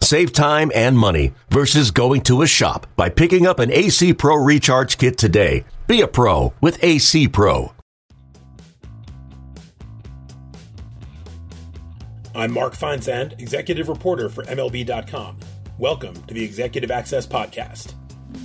Save time and money versus going to a shop by picking up an AC Pro Recharge Kit today. Be a pro with AC Pro. I'm Mark Feinsand, executive reporter for MLB.com. Welcome to the Executive Access Podcast.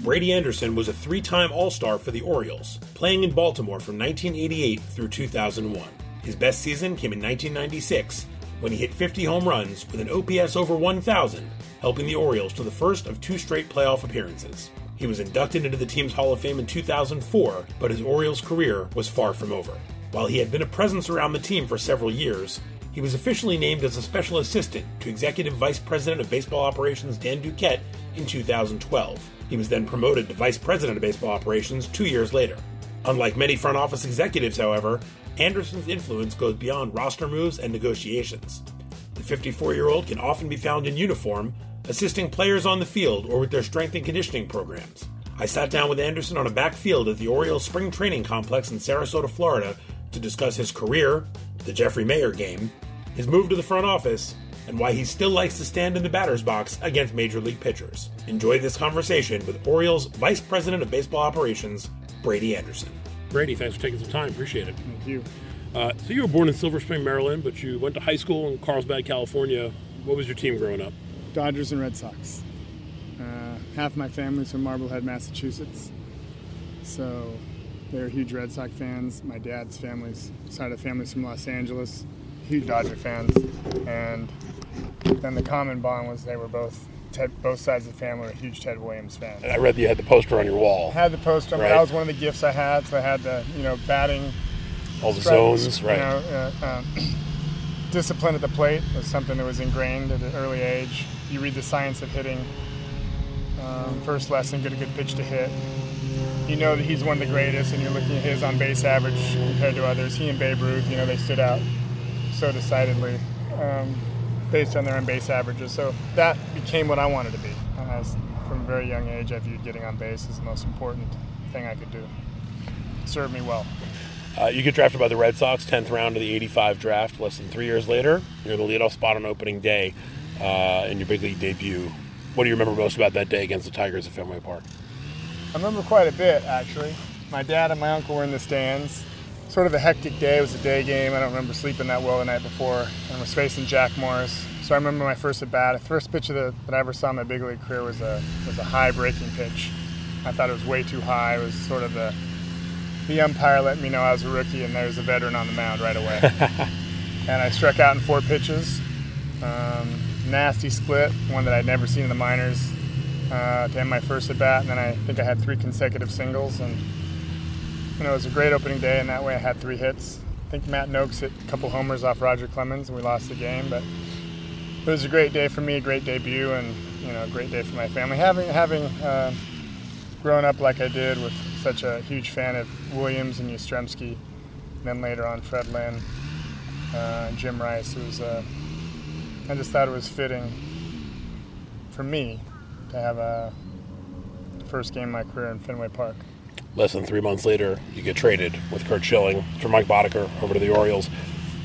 Brady Anderson was a three time All Star for the Orioles, playing in Baltimore from 1988 through 2001. His best season came in 1996 when he hit 50 home runs with an OPS over 1,000, helping the Orioles to the first of two straight playoff appearances. He was inducted into the team's Hall of Fame in 2004, but his Orioles career was far from over. While he had been a presence around the team for several years, he was officially named as a special assistant to Executive Vice President of Baseball Operations Dan Duquette in 2012. He was then promoted to Vice President of Baseball Operations two years later. Unlike many front office executives, however, Anderson's influence goes beyond roster moves and negotiations. The 54 year old can often be found in uniform, assisting players on the field or with their strength and conditioning programs. I sat down with Anderson on a back field at the Orioles spring training complex in Sarasota, Florida, to discuss his career, the Jeffrey Maier game, his move to the front office, and why he still likes to stand in the batter's box against major league pitchers. Enjoy this conversation with Orioles Vice President of Baseball Operations, Brady Anderson. Brady, thanks for taking some time. Appreciate it. Thank you. Uh, so you were born in Silver Spring, Maryland, but you went to high school in Carlsbad, California. What was your team growing up? Dodgers and Red Sox. Uh, half my family's from Marblehead, Massachusetts, so they're huge Red Sox fans. My dad's family's side of the family's from Los Angeles, huge Dodger fans, and then the common bond was they were both Ted, both sides of the family are huge Ted Williams fans. And I read that you had the poster on your wall. I had the poster. Right. That was one of the gifts I had. So I had the you know batting, all the zones, right? You know, uh, um, discipline at the plate was something that was ingrained at an early age. You read the science of hitting. Um, first lesson: get a good pitch to hit. You know that he's one of the greatest, and you're looking at his on base average compared to others. He and Babe Ruth, you know, they stood out so decidedly. Um, based on their on base averages. So that became what I wanted to be. As from a very young age, I viewed getting on base as the most important thing I could do. It served me well. Uh, you get drafted by the Red Sox, 10th round of the 85 draft. Less than three years later, you're the leadoff spot on opening day uh, in your big league debut. What do you remember most about that day against the Tigers at Fenway Park? I remember quite a bit, actually. My dad and my uncle were in the stands. Sort of a hectic day. It was a day game. I don't remember sleeping that well the night before. And was facing Jack Morris. So I remember my first at bat. The first pitch the, that I ever saw in my big league career was a was a high breaking pitch. I thought it was way too high. It was sort of the the umpire let me know I was a rookie and there was a veteran on the mound right away. and I struck out in four pitches. Um, nasty split, one that I'd never seen in the minors. Uh, to end my first at bat, and then I think I had three consecutive singles, and you know it was a great opening day. And that way I had three hits. I think Matt Nokes hit a couple homers off Roger Clemens, and we lost the game, but it was a great day for me, a great debut, and you know, a great day for my family. Having having uh, grown up like I did with such a huge fan of Williams and Yastrzemski, and then later on Fred Lynn, uh, Jim Rice. It was uh, I just thought it was fitting for me to have a first game of my career in Fenway Park. Less than three months later, you get traded with Curt Schilling for Mike Boddicker over to the Orioles.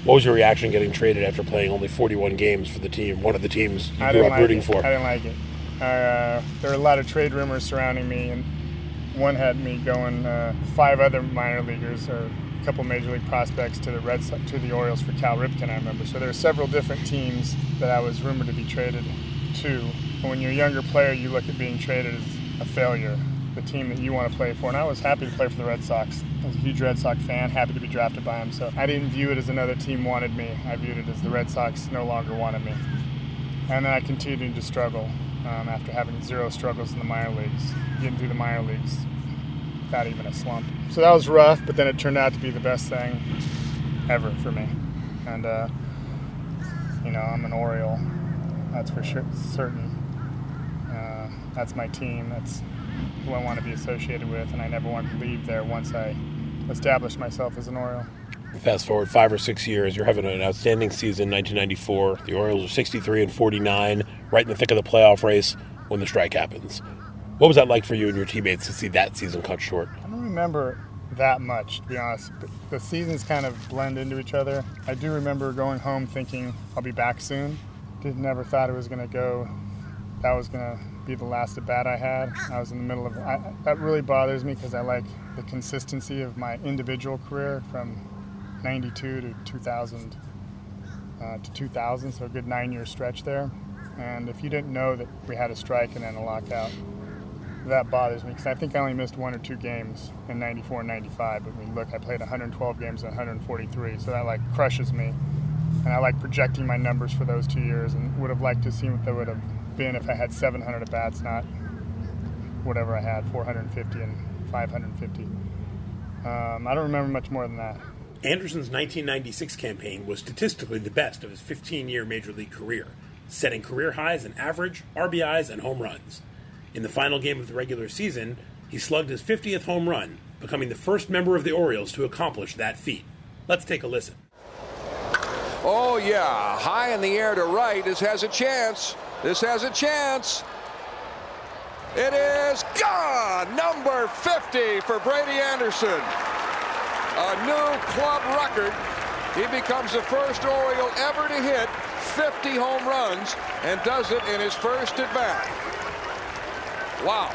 What was your reaction getting traded after playing only 41 games for the team, one of the teams you grew up like rooting it. for? I didn't like it. Uh, there were a lot of trade rumors surrounding me, and one had me going uh, five other minor leaguers or a couple major league prospects to the Red Sox, to the Orioles for Cal Ripken. I remember. So there were several different teams that I was rumored to be traded to. But when you're a younger player, you look at being traded as a failure the team that you want to play for. And I was happy to play for the Red Sox. I was a huge Red Sox fan, happy to be drafted by them. So I didn't view it as another team wanted me. I viewed it as the Red Sox no longer wanted me. And then I continued to struggle um, after having zero struggles in the minor leagues, getting through the minor leagues without even a slump. So that was rough, but then it turned out to be the best thing ever for me. And, uh, you know, I'm an Oriole, that's for sure, certain. Uh, that's my team. That's who I want to be associated with, and I never wanted to leave there once I establish myself as an Oriole. Fast forward five or six years, you're having an outstanding season. 1994, the Orioles are 63 and 49, right in the thick of the playoff race when the strike happens. What was that like for you and your teammates to see that season cut short? I don't remember that much, to be honest. The seasons kind of blend into each other. I do remember going home thinking I'll be back soon. Did never thought it was going to go. That was going to be the last at bat I had. I was in the middle of I, that. Really bothers me because I like the consistency of my individual career from '92 to 2000 uh, to 2000, so a good nine-year stretch there. And if you didn't know that we had a strike and then a lockout, that bothers me because I think I only missed one or two games in 94 and 95. But look, I played 112 games and 143, so that like crushes me. And I like projecting my numbers for those two years and would have liked to see what they would have been if I had 700 at bats, not whatever I had, 450 and 550. Um, I don't remember much more than that. Anderson's 1996 campaign was statistically the best of his 15 year major league career, setting career highs in average, RBIs, and home runs. In the final game of the regular season, he slugged his 50th home run, becoming the first member of the Orioles to accomplish that feat. Let's take a listen. Oh, yeah. High in the air to right. This has a chance. This has a chance. It is gone. Number 50 for Brady Anderson. A new club record. He becomes the first Oriole ever to hit 50 home runs and does it in his first at bat. Wow.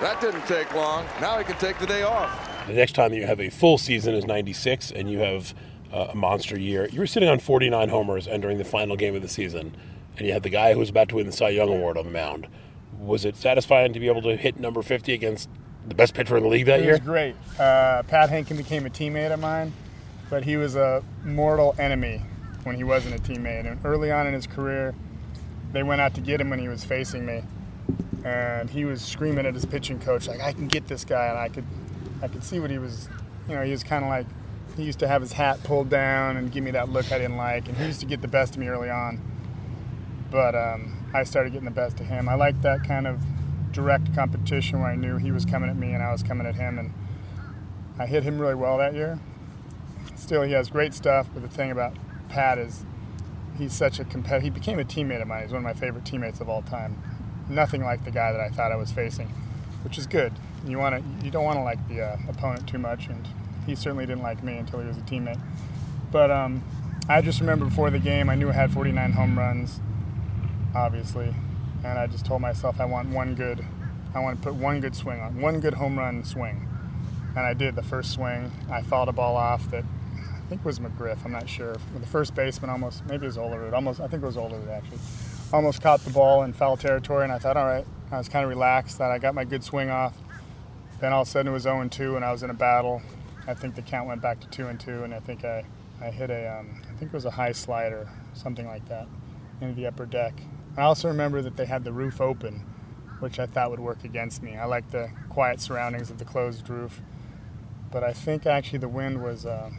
That didn't take long. Now he can take the day off. The next time you have a full season is 96 and you have a monster year. You were sitting on 49 homers entering the final game of the season, and you had the guy who was about to win the Cy Young Award on the mound. Was it satisfying to be able to hit number 50 against the best pitcher in the league that it year? It was great. Uh, Pat Hentgen became a teammate of mine, but he was a mortal enemy when he wasn't a teammate. And early on in his career, they went out to get him when he was facing me, and he was screaming at his pitching coach like, "I can get this guy," and I could, I could see what he was. You know, he was kind of like he used to have his hat pulled down and give me that look I didn't like, and he used to get the best of me early on. But um, I started getting the best of him. I liked that kind of direct competition where I knew he was coming at me and I was coming at him, and I hit him really well that year. Still, he has great stuff, but the thing about Pat is he's such a competitor. He became a teammate of mine. He's one of my favorite teammates of all time. Nothing like the guy that I thought I was facing, which is good. You want to, you don't want to like the uh, opponent too much, and he certainly didn't like me until he was a teammate. But um, I just remember before the game, I knew I had 49 home runs, obviously, and I just told myself I want one good, I want to put one good swing on, one good home run swing, and I did the first swing. I fouled a ball off that I think was McGriff. I'm not sure. The first baseman almost, maybe it was Olerud. Almost, I think it was Olerud actually. Almost caught the ball in foul territory, and I thought, all right. I was kind of relaxed that I got my good swing off. Then all of a sudden it was 0 2, and I was in a battle. I think the count went back to 2 and 2, and I think I, I hit a, um, I think it was a high slider, something like that, into the upper deck. I also remember that they had the roof open, which I thought would work against me. I like the quiet surroundings of the closed roof, but I think actually the wind was. Uh,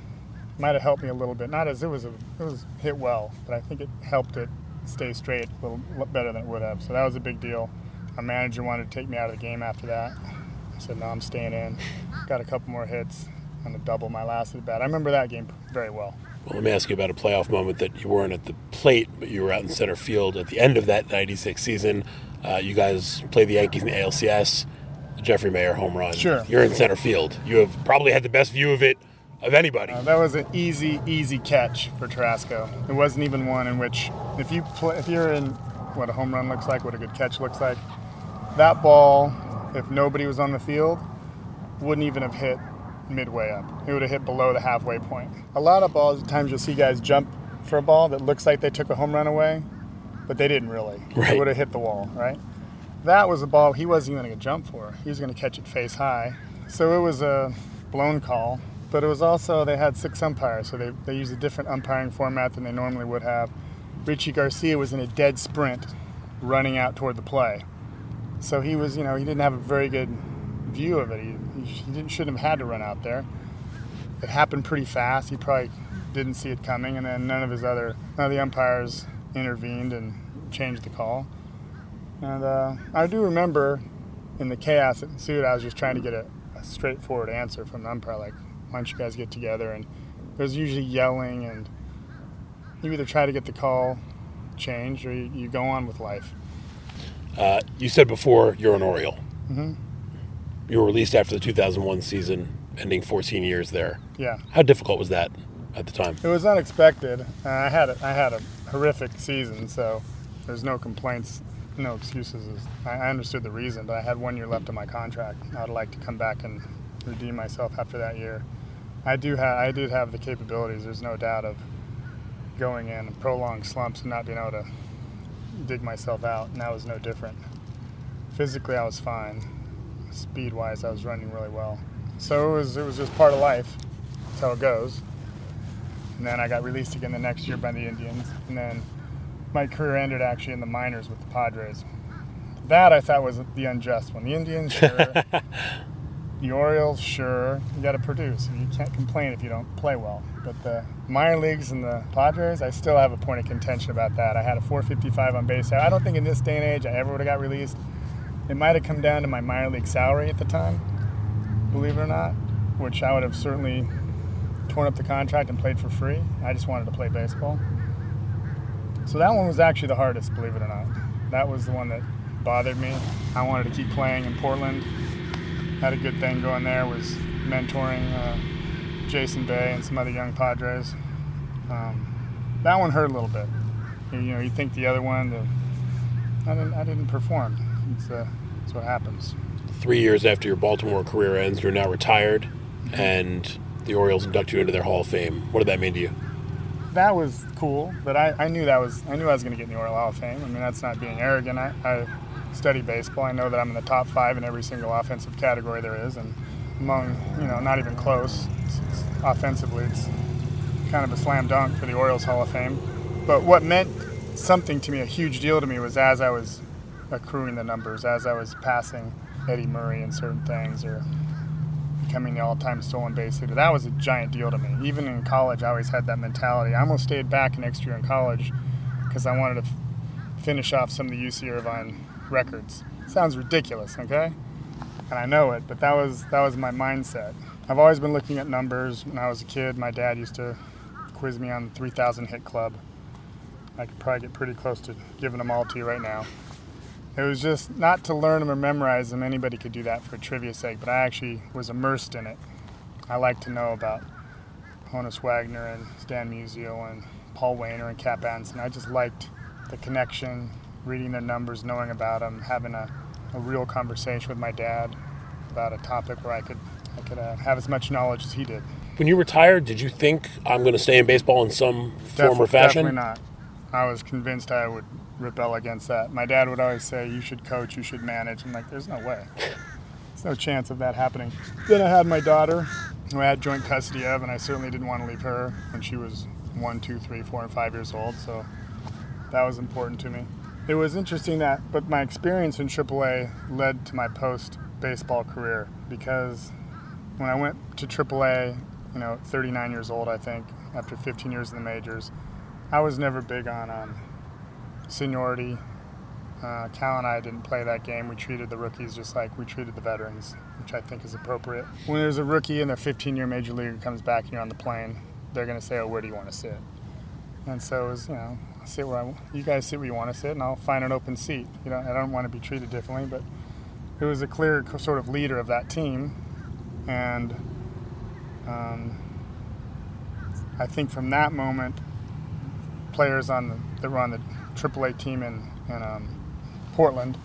might have helped me a little bit. Not as it was a, it was hit well, but I think it helped it stay straight a little better than it would have. So that was a big deal. Our manager wanted to take me out of the game after that. I said, no, I'm staying in. Got a couple more hits on a double my last at bat. I remember that game very well. Well, let me ask you about a playoff moment that you weren't at the plate, but you were out in center field at the end of that 96 season. Uh, you guys played the Yankees in the ALCS, the Jeffrey Maier home run. Sure. You're in center field. You have probably had the best view of it of anybody. Uh, that was an easy, easy catch for Tarasco. It wasn't even one in which, if you play, if you're in what a home run looks like, what a good catch looks like, that ball, if nobody was on the field, wouldn't even have hit midway up. It would have hit below the halfway point. A lot of balls, times you'll see guys jump for a ball that looks like they took a home run away, but they didn't really. Right. It would have hit the wall, right? That was a ball he wasn't even going to jump for. He was going to catch it face high. So it was a blown call but it was also they had six umpires, so they, they used a different umpiring format than they normally would have. Richie Garcia was in a dead sprint, running out toward the play, so he was you know he didn't have a very good view of it. He, he didn't, shouldn't have had to run out there. It happened pretty fast. He probably didn't see it coming, and then none of his other none of the umpires intervened and changed the call. And uh, I do remember in the chaos that ensued, I was just trying to get a, a straightforward answer from the umpire, like, why don't you guys get together? And there's usually yelling, and you either try to get the call changed or you, you go on with life. Uh, you said before you're an Oriole. Mm-hmm. You were released after the 2001 season, ending 14 years there. Yeah. How difficult was that at the time? It was unexpected. Uh, I had a, I had a horrific season, so there's no complaints, no excuses. I I understood the reason, but I had one year left on my contract. I'd like to come back and redeem myself after that year. I do have I did have the capabilities. There's no doubt of going in and prolonged slumps and not being able to dig myself out, and that was no different. Physically, I was fine. Speed-wise, I was running really well. So it was it was just part of life. That's how it goes. And then I got released again the next year by the Indians. And then my career ended actually in the minors with the Padres. That I thought was the unjust one. The Indians, sure. the Orioles, sure. You got to produce. You can't complain if you don't play well. But the minor leagues and the Padres, I still have a point of contention about that. I had a 455 on base. I don't think in this day and age I ever would have got released. It might have come down to my minor league salary at the time, believe it or not, which I would have certainly torn up the contract and played for free. I just wanted to play baseball. So that one was actually the hardest, believe it or not. That was the one that bothered me. I wanted to keep playing in Portland. Had a good thing going there. Was mentoring uh, Jason Bay and some other young Padres. Um, that one hurt a little bit. You, you know, you think the other one, the, I didn't, I didn't perform. It's, uh, it's what happens. Three years after your Baltimore career ends, you're now retired, and the Orioles induct you into their Hall of Fame. What did that mean to you? that was cool, but I, I knew that was I knew I was going to get in the Oriole Hall of Fame. I mean, that's not being arrogant. I, I study baseball. I know that I'm in the top five in every single offensive category there is, and among you know not even close. It's, it's, offensively, it's kind of a slam dunk for the Orioles Hall of Fame. But what meant something to me, a huge deal to me, was as I was accruing the numbers, as I was passing Eddie Murray in certain things, or becoming the all-time stolen base leader. That was a giant deal to me. Even in college, I always had that mentality. I almost stayed back an extra year in college because I wanted to f- finish off some of the UC Irvine records. Sounds ridiculous, okay? And I know it, but that was that was my mindset. I've always been looking at numbers. When I was a kid, my dad used to quiz me on the 3,000 hit club. I could probably get pretty close to giving them all to you right now. It was just not to learn them or memorize them. Anybody could do that for trivia sake, but I actually was immersed in it. I like to know about Honus Wagner and Stan Musial and Paul Waner and Cap Anson. I just liked the connection, reading their numbers, knowing about them, having a, a real conversation with my dad about a topic where I could I could uh, have as much knowledge as he did. When you retired, did you think I'm going to stay in baseball in some form or fashion? Definitely not. I was convinced I would rebel against that. My dad would always say, "You should coach, you should manage." I'm like, "There's no way. There's no chance of that happening." Then I had my daughter, who I had joint custody of, and I certainly didn't want to leave her when she was one, two, three, four, and five years old. So that was important to me. It was interesting that, but my experience in AAA led to my post baseball career because when I went to AAA, you know, 39 years old, I think, after 15 years in the majors, I was never big on um, seniority. Uh, Cal and I didn't play that game. We treated the rookies just like we treated the veterans, which I think is appropriate. When there's a rookie and a 15-year major leaguer comes back and you're on the plane, they're going to say, "Oh, where do you want to sit?" And so it was, you know, sit where I, you guys sit where you want to sit, and I'll find an open seat. You know, I don't want to be treated differently, but it was a clear sort of leader of that team, and um, I think from that moment, players on the, that were on the AAA team in, in um, Portland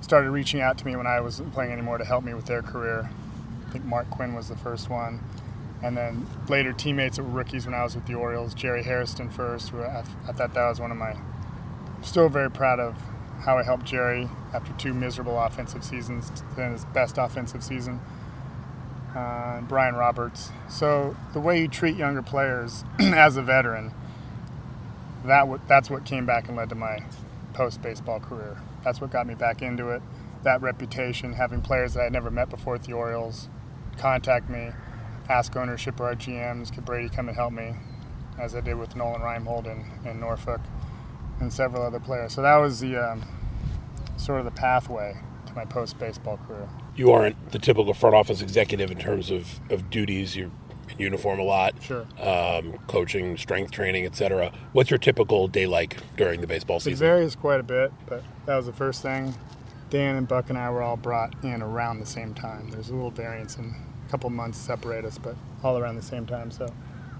started reaching out to me when I wasn't playing anymore to help me with their career. I think Mark Quinn was the first one. And then later teammates that were rookies when I was with the Orioles, Jerry Hairston first. I, I thought that was one of my, still very proud of how I helped Jerry after two miserable offensive seasons, then his best offensive season. Uh, Brian Roberts. So the way you treat younger players as a veteran, that w- that's what came back and led to my post baseball career. That's what got me back into it. That reputation, having players that I had never met before at the Orioles contact me, ask ownership or our GMs, could Brady come and help me, as I did with Nolan Reimold in, in Norfolk and several other players. So that was the um, sort of the pathway to my post baseball career. you aren't the typical front office executive in terms of, of duties. You're in uniform a lot, Sure. um, coaching, strength training, etc. What's your typical day like during the baseball It season? It varies quite a bit, but that was the first thing. Dan and Buck and I were all brought in around the same time. There's a little variance and a couple months separate us, but all around the same time. So,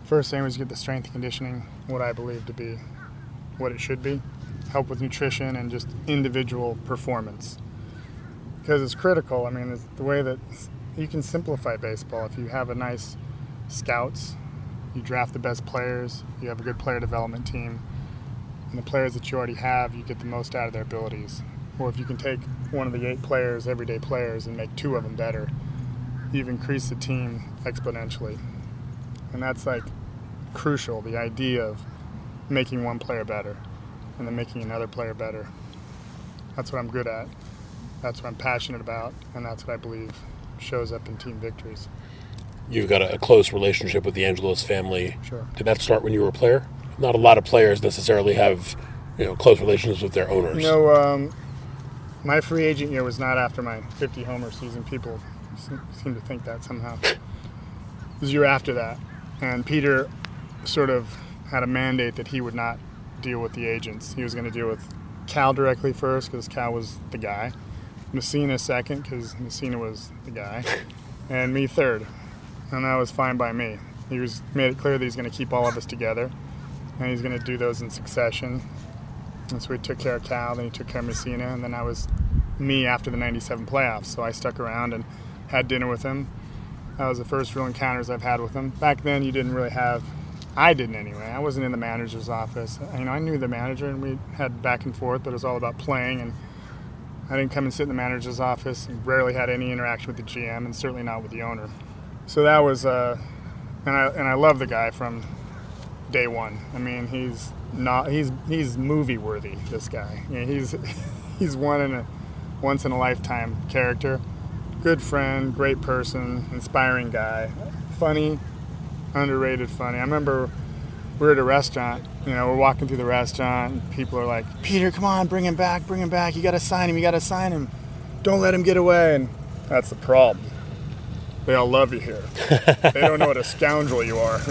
first thing was get the strength conditioning, what I believe to be what it should be, help with nutrition and just individual performance. Because it's critical. I mean, it's the way that you can simplify baseball. If you have a nice scouts, you draft the best players, you have a good player development team, and the players that you already have, you get the most out of their abilities. Or if you can take one of the eight players, everyday players, and make two of them better, you've increased the team exponentially. And that's like crucial the idea of making one player better and then making another player better. That's what I'm good at. That's what I'm passionate about, and that's what I believe shows up in team victories. You've got a, a close relationship with the Angelos family. Sure. Did that start when you were a player? Not a lot of players necessarily have, you know, close relationships with their owners. You know, um, my free agent year was not after my 50 homer season. People seem, to think that somehow. It was year after that. And Peter sort of had a mandate that he would not deal with the agents. He was going to deal with Cal directly first because Cal was the guy, Mussina second because Mussina was the guy, and me third. And that was fine by me. He was made it clear that he's going to keep all of us together, and he's going to do those in succession. And so we took care of Cal, then he took care of Mussina, and then I was me after the 97 playoffs. So I stuck around and had dinner with him. That was the first real encounters I've had with him. Back then, you didn't really have, I didn't anyway. I wasn't in the manager's office. You know, I knew the manager and we had back and forth, but it was all about playing. And I didn't come and sit in the manager's office and rarely had any interaction with the GM and certainly not with the owner. So that was, uh, and I, and I love the guy from day one. I mean, he's not he's he's movie worthy. This guy, you know, he's he's one in a once in a lifetime character. Good friend, great person, inspiring guy, funny, underrated funny. I remember we were at a restaurant. You know, we're walking through the restaurant, and people are like, "Peter, come on, bring him back, bring him back. You got to sign him. You got to sign him. Don't let him get away." And that's the problem. They all love you here. they don't know what a scoundrel you are.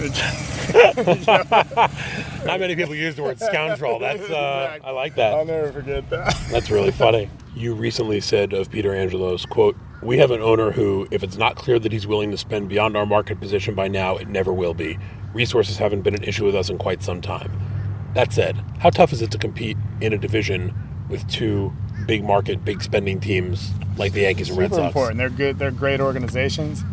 Not many people use the word scoundrel. That's uh, I like that. I'll never forget that. That's really funny. You recently said of Peter Angelos, "quote We have an owner who, if it's not clear that he's willing to spend beyond our market position by now, it never will be. Resources haven't been an issue with us in quite some time." That said, how tough is it to compete in a division with two big market, big spending teams like the Yankees and Red Sox? important. They're good. They're great organizations.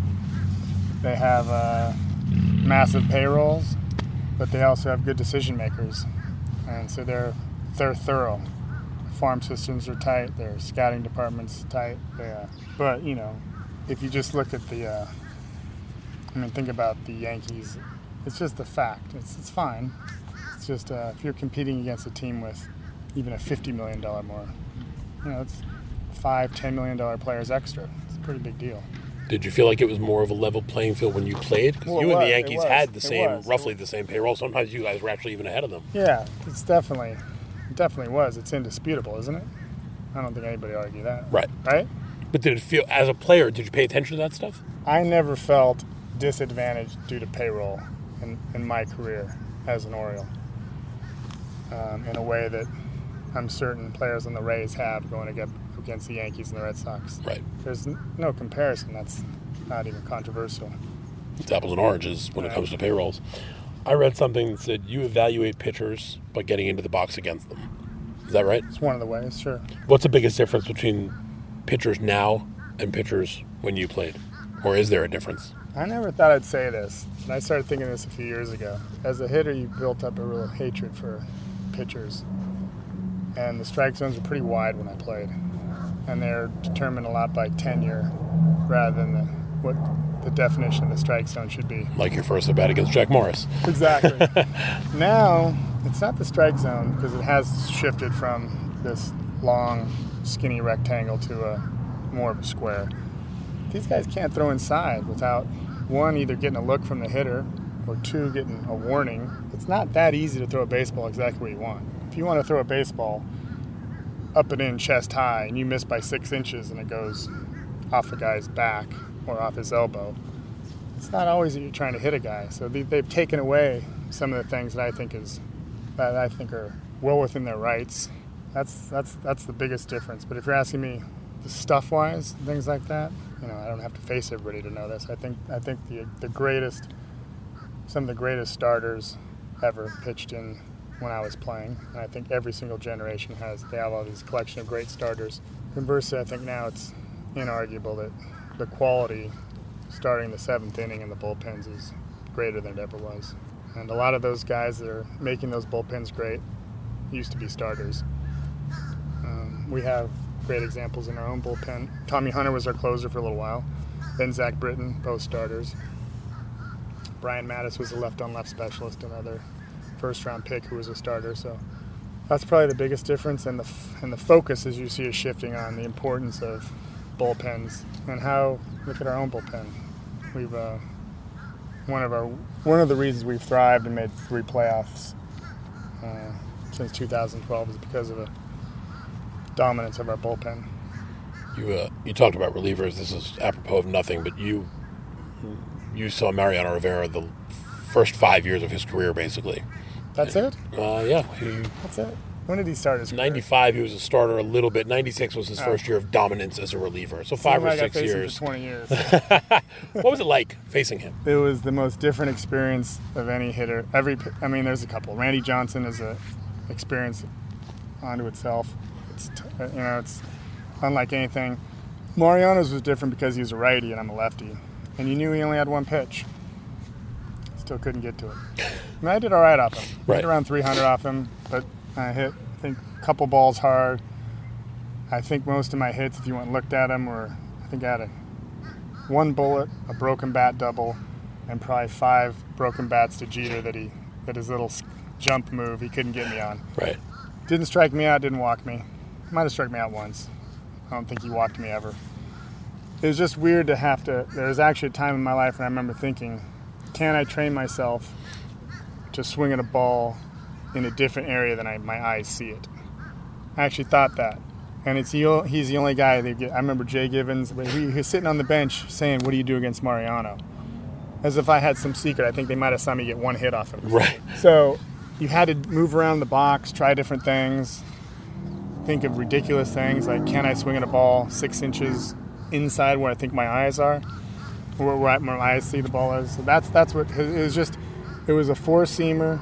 They have uh, massive payrolls, but they also have good decision makers, and so they're they're thorough. Farm systems are tight. Their scouting departments tight. They, uh, but you know, if you just look at the, uh, I mean, think about the Yankees. It's just a fact. It's it's fine. It's just uh, if you're competing against a team with even a fifty million dollar more, you know, it's five, ten million dollar players extra. It's a pretty big deal. Did you feel like it was more of a level playing field when you played? Because Well, you and the was, Yankees had the same, roughly the same payroll. Sometimes you guys were actually even ahead of them. Yeah, it's definitely, it definitely was. It's indisputable, isn't it? I don't think anybody argue that. Right. Right? But did it feel, as a player, did you pay attention to that stuff? I never felt disadvantaged due to payroll in, in my career as an Oriole. Um, in a way that I'm certain players on the Rays have going against, against the Yankees and the Red Sox. Right. There's no comparison. That's not even controversial. It's apples and oranges when it comes to payrolls. I read something that said you evaluate pitchers by getting into the box against them. Is that right? It's one of the ways, sure. What's the biggest difference between pitchers now and pitchers when you played? Or is there a difference? I never thought I'd say this, and I started thinking this a few years ago. As a hitter, you built up a real hatred for pitchers, and the strike zones were pretty wide when I played, and they're determined a lot by tenure rather than the, what the definition of the strike zone should be. Like your first at bat against Jack Morris. Exactly. now it's not the strike zone because it has shifted from this long, skinny rectangle to a more of a square. These guys can't throw inside without one either getting a look from the hitter or two getting a warning. It's not that easy to throw a baseball exactly where you want. If you want to throw a baseball up and in chest high and you miss by six inches and it goes off a guy's back or off his elbow. It's not always that you're trying to hit a guy. So they, they've taken away some of the things that I think is that I think are well within their rights. That's that's that's the biggest difference. But if you're asking me, the stuff wise, things like that, you know, I don't have to face everybody to know this. I think I think the the greatest, some of the greatest starters ever pitched in when I was playing, and I think every single generation has they have all these collection of great starters. Conversely, I think now it's inarguable that the quality starting the seventh inning in the bullpens is greater than it ever was. And a lot of those guys that are making those bullpens great used to be starters. Um, we have great examples in our own bullpen. Tommy Hunter was our closer for a little while. Then Zach Britton, both starters. Brian Matusz was a left on left specialist, another first round pick who was a starter. So that's probably the biggest difference. And the, and the focus, as you see, is shifting on the importance of bullpens and how, look at our own bullpen. We've, uh, one of our, one of the reasons we've thrived and made three playoffs uh, since 2012 is because of the dominance of our bullpen. You uh, you talked about relievers. This is apropos of nothing, but you you saw Mariano Rivera the first five years of his career, basically. That's it. Uh, yeah, he, That's it. When did he start his career? 95 he was a starter a little bit. 96 was his Oh. first year of dominance as a reliever. So five or like six years. For 20 years. what was it like facing him? it was the most different experience of any hitter. Every, I mean, there's a couple. Randy Johnson is a experience onto itself. It's uh, you know, it's unlike anything. Mariano's was different because he was a righty and I'm a lefty, and you knew he only had one pitch. Still couldn't get to it. I I did all right off him. Right. hit around 300 off him, but I hit I think a couple balls hard. I think most of my hits, if you went and looked at them, were I think I had a one bullet, a broken bat double, and probably five broken bats to Jeter that he that his little jump move he couldn't get me on. Right. Didn't strike me out, didn't walk me. Might have struck me out once. I don't think he walked me ever. It was just weird to have to. There was actually a time in my life when I remember thinking, can I train myself to swing at a ball in a different area than I, my eyes see it? I actually thought that. And it's the, he's the only guy they get. I remember Jay Gibbons, he, he was sitting on the bench saying, What do you do against Mariano? As if I had some secret. I think they might have saw me get one hit off of him. Right. So you had to move around the box, try different things, think of ridiculous things like can I swing at a ball six inches inside where I think my eyes are, where, where, I, where eyes see the ball is. So that's that's what it was. Just it was a four seamer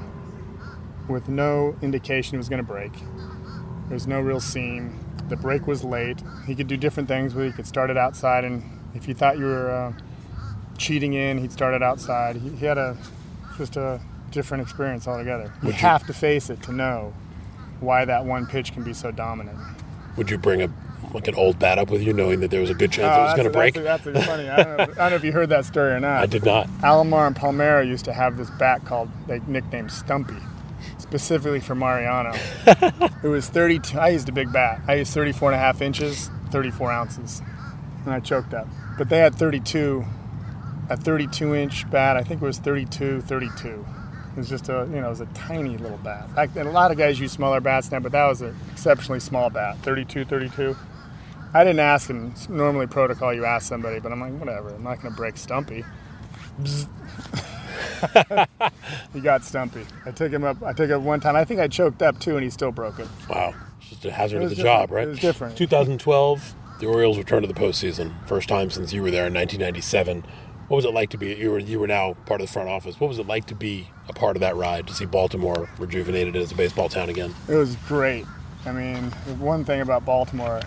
with no indication it was going to break. There was no real seam. The break was late. He could do different things. Where he could start it outside, and if you thought you were uh, cheating in, he'd start it outside. He, he had a just a different experience altogether. You Would you- have to face it to know why that one pitch can be so dominant. Would you bring a like an old bat up with you, knowing that there was a good chance Oh, it was going to break? That's, that's funny. I don't, know, I don't know if you heard that story or not. I did not. Alomar and Palmeiro used to have this bat called, they nicknamed Stumpy, specifically for Mariano. it was 32. I used a big bat. I used 34 and a half inches, 34 ounces, and I choked up. But they had 32, a 32 inch bat. I think it was 32, 32. It was just a, you know, it was a tiny little bat. And a lot of guys use smaller bats now, but that was an exceptionally small bat, 32, 32. I didn't ask him. Normally, protocol you ask somebody, but I'm like, whatever. I'm not going to break Stumpy. he got Stumpy. I took him up. I took him one time. I think I choked up too, and he still broke it. Wow. It's just a hazard of the job, right? It was different. 2012, the Orioles returned to the postseason. First time since you were there in 1997. What was it like to be? You were you were now part of the front office. What was it like to be a part of that ride to see Baltimore rejuvenated as a baseball town again? It was great. I mean, one thing about Baltimore,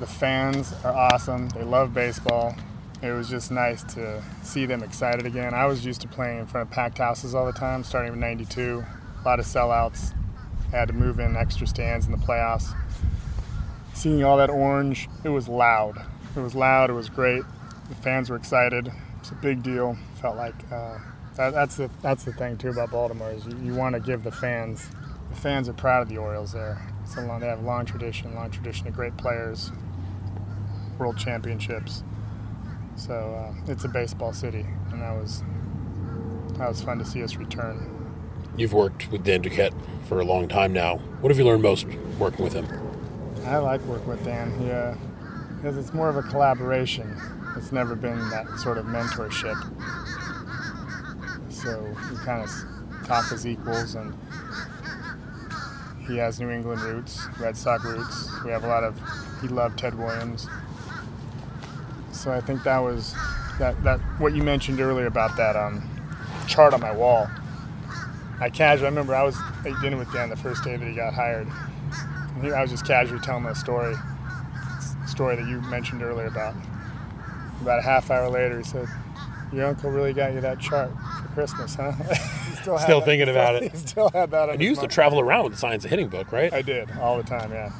the fans are awesome. They love baseball. It was just nice to see them excited again. I was used to playing in front of packed houses all the time, starting in '92. A lot of sellouts. I had to move in extra stands in the playoffs. Seeing all that orange, it was loud. It was loud. It was great. The fans were excited. It's a big deal. Felt like uh, that, that's the that's the thing too about Baltimore is you, you want to give the fans. The fans are proud of the Orioles there. It's a long, they have a long tradition, long tradition of great players, world championships. So uh, it's a baseball city, and that was that was fun to see us return. You've worked with Dan Duquette for a long time now. What have you learned most working with him? I like working with Dan. He, uh, because it's more of a collaboration. It's never been that sort of mentorship. So we kind of talk as equals, and he has New England roots, Red Sox roots. We have a lot of. He loved Ted Williams. So I think that was that that what you mentioned earlier about that um, chart on my wall. I casually, I remember I was at dinner with Dan the first day that he got hired. He, I was just casually telling him a story, story that you mentioned earlier about. About a half hour later, he said, "Your uncle really got you that chart for Christmas, huh?" Still still, thinking about he it. Still had that. And you used to travel around with the Science of Hitting book, right? I did all the time. Yeah.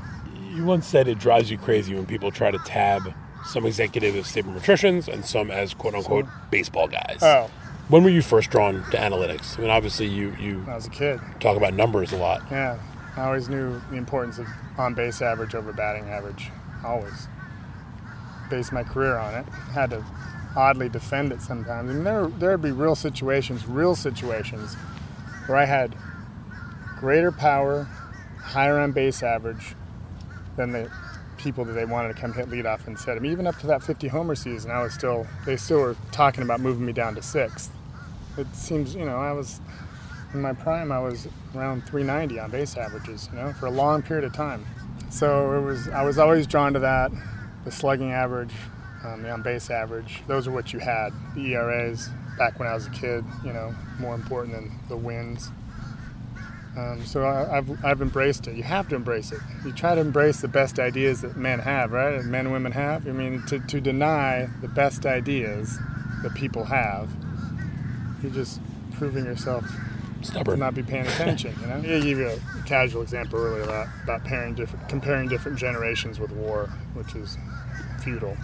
You once said it drives you crazy when people try to tab some executives as sabermetricians and some as quote unquote baseball guys. Oh, When were you first drawn to analytics? I mean, obviously you you when I was a kid. talk about numbers a lot. Yeah, I always knew the importance of on base average over batting average. Always. Based my career on it. Had to oddly defend it sometimes. I mean, there there would be real situations, real situations, where I had greater power, higher on base average than the people that they wanted to come hit leadoff instead. I mean, even up to that 50 homer season, I was still they still were talking about moving me down to sixth. It seems, you know, I was in my prime, I was around 390 on base averages, you know, for a long period of time. So it was, I was always drawn to that, the slugging average, um, the on base average. Those are what you had. The ERAs back when I was a kid, you know, more important than the wins. Um, so I, I've, I've embraced it. You have to embrace it. You try to embrace the best ideas that men have, right? Men and women have. I mean, to, to deny the best ideas that people have, you're just proving yourself to Stubborn. not be paying attention. You know, I gave you a casual example earlier about, about pairing different, comparing different generations with war, which is futile.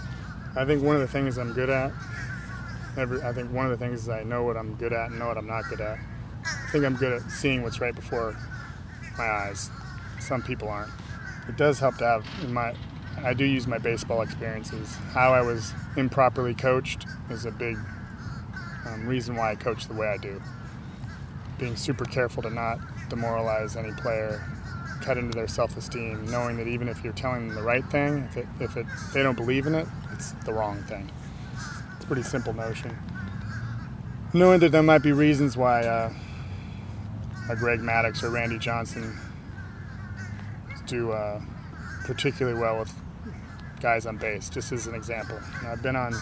I think one of the things I'm good at. Every, I think one of the things is I know what I'm good at and know what I'm not good at. Think I'm good at seeing what's right before my eyes. Some people aren't. It does help to have in my. I do use my baseball experiences. How I was improperly coached is a big um, reason why I coach the way I do being super careful to not demoralize any player, cut into their self-esteem, knowing that even if you're telling them the right thing, if it, if it they don't believe in it, it's the wrong thing. It's a pretty simple notion. Knowing that there might be reasons why uh, a Greg Maddux or Randy Johnson do uh, particularly well with guys on base, just as an example. I've been on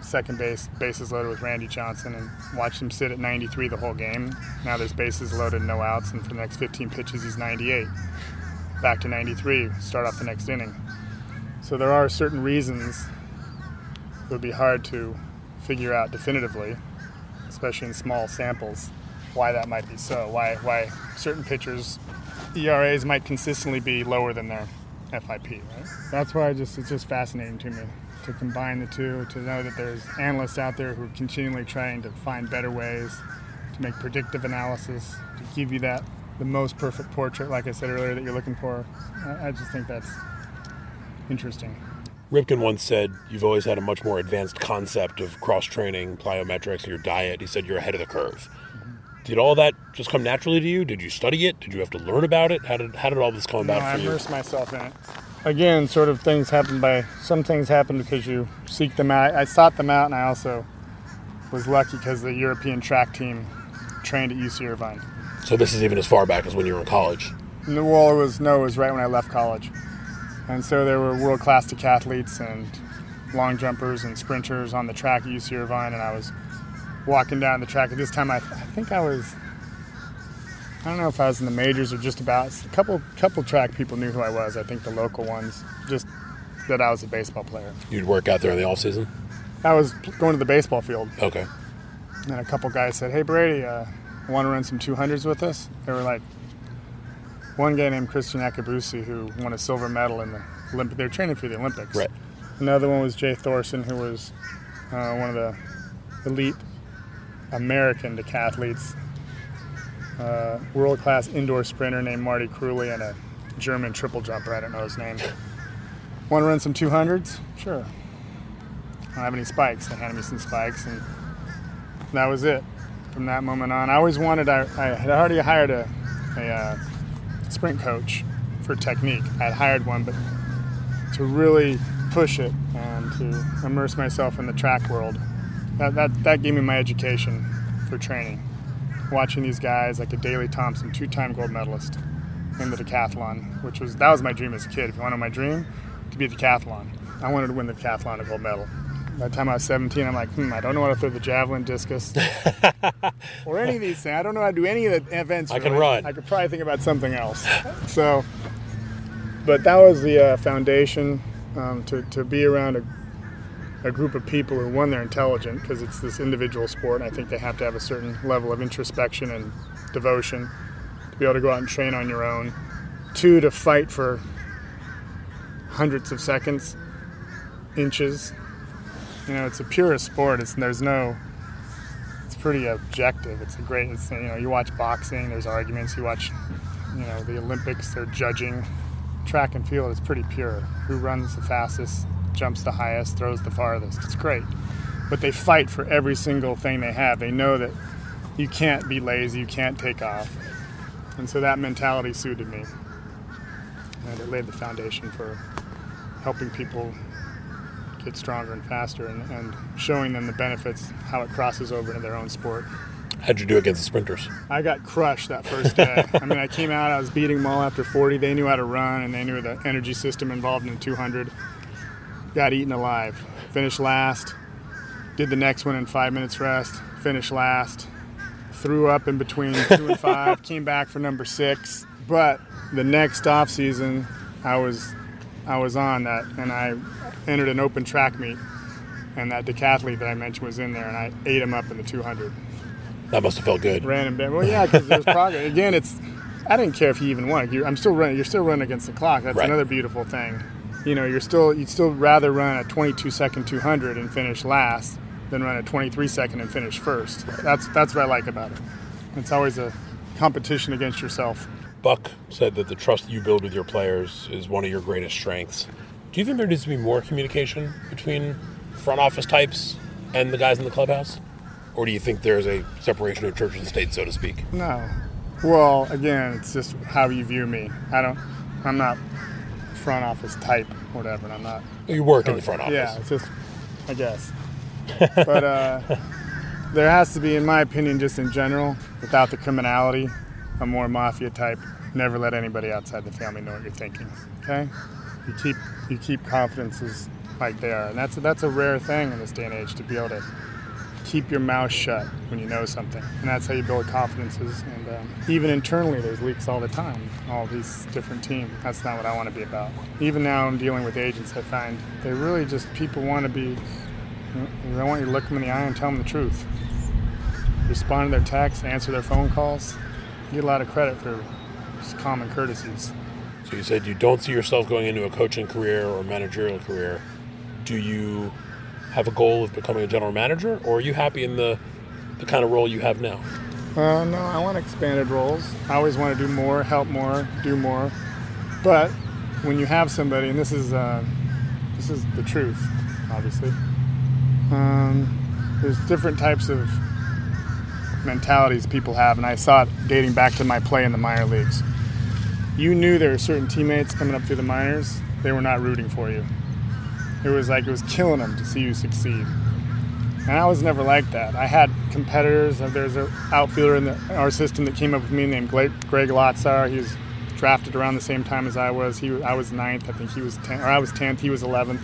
second base, bases loaded with Randy Johnson, and watched him sit at 93 the whole game. Now there's bases loaded, no outs, and for the next 15 pitches, he's 98. Back to 93, start off the next inning. So there are certain reasons it would be hard to figure out definitively, especially in small samples, why that might be so. Why why certain pitchers ERAs might consistently be lower than their FIP, right? That's why I just it's just fascinating to me to combine the two, to know that there's analysts out there who are continually trying to find better ways to make predictive analysis, to give you that the most perfect portrait, like I said earlier, that you're looking for. I, I just think that's interesting. Ripken once said you've always had a much more advanced concept of cross training, plyometrics, your diet. He said you're ahead of the curve. Did all that just come naturally to you? Did you study it? Did you have to learn about it? How did how did all this come No, about I for you? immerse myself in it. Again, sort of things happen by some things happen because you seek them out. I sought them out, and I also was lucky because the European track team trained at UC Irvine. So this is even as far back as when you were in college. No, Well, it was no, it was right when I left college, and so there were world class decathletes and long jumpers and sprinters on the track at UC Irvine, and I was walking down the track. At this time, I, I think I was. I don't know if I was in the majors or just about. A couple couple track people knew who I was. I think the local ones, just that I was a baseball player. You'd work out there in the off season. I was going to the baseball field, Okay. and a couple guys said, "Hey Brady, uh, want to run some 200s with us?" They were like, one guy named Christian Akabusi who won a silver medal in the Olympic. They were training for the Olympics. Right. Another one was Jay Thorson, who was uh, one of the elite American decathletes. Uh, world-class indoor sprinter named Marty Krulee and a German triple jumper. I don't know his name. Want to run some 200s? Sure. I don't have any spikes. They handed me some spikes, and that was it. From that moment on, I always wanted. I, I had already hired a, a uh, sprint coach for technique. I had hired one, but to really push it and to immerse myself in the track world. That, that, that gave me my education for training. Watching these guys like a Daley Thompson, two-time gold medalist in the decathlon, which was that was my dream as a kid. If you want to know my dream, to be a decathlon. I wanted to win the decathlon a gold medal. By the time I was 17, I'm like, hmm, I don't know how to throw the javelin, discus, or any of these things. I don't know how to do any of the events. I can run. I could probably think about something else. so, but that was the uh, foundation um, to, to be around a, a group of people who, one, they're intelligent because it's this individual sport. And I think they have to have a certain level of introspection and devotion to be able to go out and train on your own. Two, to fight for hundreds of seconds, inches. You know, it's a purest sport. It's there's no. It's pretty objective. It's a great. It's you know, you watch boxing. There's arguments. You watch, you know, the Olympics. They're judging. Track and field is pretty pure. Who runs the fastest, jumps the highest, throws the farthest. It's great. But they fight for every single thing they have. They know that you can't be lazy. You can't take off. And so that mentality suited me. And it laid the foundation for helping people get stronger and faster and, and showing them the benefits, how it crosses over into their own sport. How'd you do against the sprinters? I got crushed that first day. I mean, I came out, I was beating them all after 40. They knew how to run and they knew the energy system involved in 200. Got eaten alive. Finished last. Did the next one in five minutes rest. Finished last. Threw up in between two and five. Came back for number six. But the next off season, I was I was on that, and I entered an open track meet, and that decathlete that I mentioned was in there, and I ate him up in the 200. That must have felt good. Ran him. Well, yeah, because there's progress. Again, it's I didn't care if he even won. You're, I'm still running. You're still running against the clock. That's Right. another beautiful thing. You know, you're still you'd still rather run a 22 second 200 and finish last than run a 23 second and finish first. That's that's what I like about it. It's always a competition against yourself. Buck said that the trust you build with your players is one of your greatest strengths. Do you think there needs to be more communication between front office types and the guys in the clubhouse? Or do you think there's a separation of church and state, so to speak? No. Well, again, it's just how you view me. I don't. I'm not front office type, whatever. And I'm not. You work in the front office. Yeah, it's just, I guess. but uh, there has to be, in my opinion, just in general, without the criminality, a more mafia type. Never let anybody outside the family know what you're thinking. Okay? You keep you keep confidences like they are, and that's a, that's a rare thing in this day and age to be able to keep your mouth shut when you know something, and that's how you build confidences. And um, even internally, there's leaks all the time. All these different teams. That's not what I want to be about. Even now, I'm dealing with agents. I find they really just people want to be. They want you to look them in the eye and tell them the truth. Respond to their texts, answer their phone calls. You get a lot of credit for just common courtesies. So you said you don't see yourself going into a coaching career or managerial career. Do you have a goal of becoming a general manager, or are you happy in the the kind of role you have now? Uh, no, I want expanded roles. I always want to do more, help more, do more. But when you have somebody, and this is uh, this is the truth, obviously. Um, there's different types of mentalities people have, and I saw it dating back to my play in the minor leagues. You knew there were certain teammates coming up through the minors; they were not rooting for you. It was like it was killing them to see you succeed. And I was never like that. I had competitors. Uh, There's an outfielder in the, our system that came up with me named Greg, Greg Lotzar. He was drafted around the same time as I was. He, I was ninth. I think he was 10, or I was 10th. He was 11th.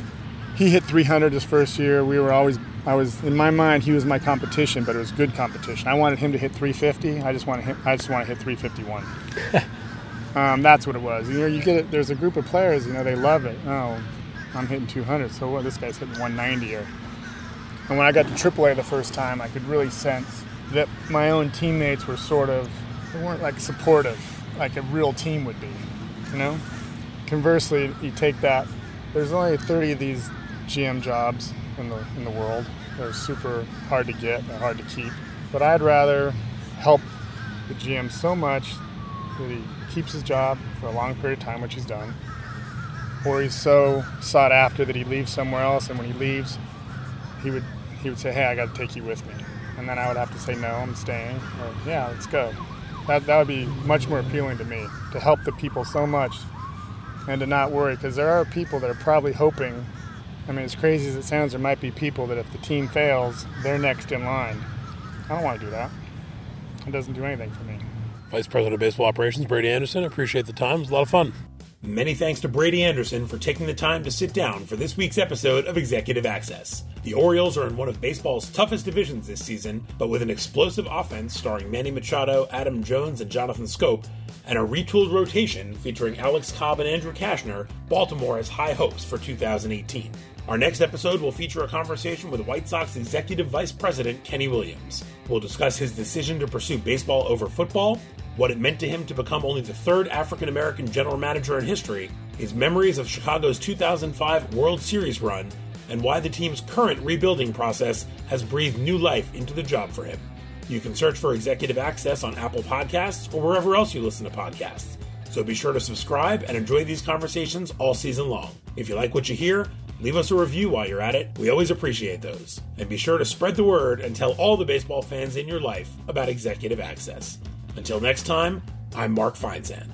He hit 300 his first year. We were always, I was in my mind, he was my competition, but it was good competition. I wanted him to hit 350. I just wanted him. I just want to hit 351. um, that's what it was. You know, you get it. There's a group of players. You know, they love it. Oh, I'm hitting 200. So what? This guy's hitting 190 or and when I got to AAA the first time, I could really sense that my own teammates were sort of, they weren't like supportive, like a real team would be, you know? Conversely, you take that, there's only 30 of these GM jobs in the, in the world. They're super hard to get, they're hard to keep. But I'd rather help the GM so much that he keeps his job for a long period of time, which he's done, or he's so sought after that he leaves somewhere else, and when he leaves, he would he would say, "Hey, I got to take you with me," and then I would have to say, "No, I'm staying," or "Yeah, let's go." That that would be much more appealing to me to help the people so much, and to not worry because there are people that are probably hoping I mean, as crazy as it sounds, there might be people that if the team fails, they're next in line. I don't want to do that. It doesn't do anything for me. Vice President of Baseball Operations, Brady Anderson. Appreciate the time. It was a lot of fun. Many thanks to Brady Anderson for taking the time to sit down for this week's episode of Executive Access. The Orioles are in one of baseball's toughest divisions this season, but with an explosive offense starring Manny Machado, Adam Jones, and Jonathan Schoop, and a retooled rotation featuring Alex Cobb and Andrew Cashner, Baltimore has high hopes for 2018. Our next episode will feature a conversation with White Sox Executive Vice President Kenny Williams. We'll discuss his decision to pursue baseball over football, what it meant to him to become only the third African American general manager in history, his memories of Chicago's 2005 World Series run, and why the team's current rebuilding process has breathed new life into the job for him. You can search for Executive Access on Apple Podcasts or wherever else you listen to podcasts. So be sure to subscribe and enjoy these conversations all season long. If you like what you hear, leave us a review while you're at it. We always appreciate those. And be sure to spread the word and tell all the baseball fans in your life about Executive Access. Until next time, I'm Mark Feinsand.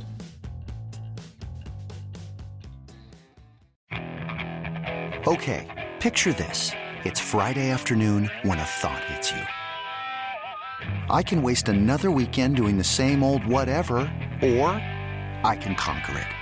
Okay, picture this. It's Friday afternoon when a thought hits you. I can waste another weekend doing the same old whatever, or I can conquer it.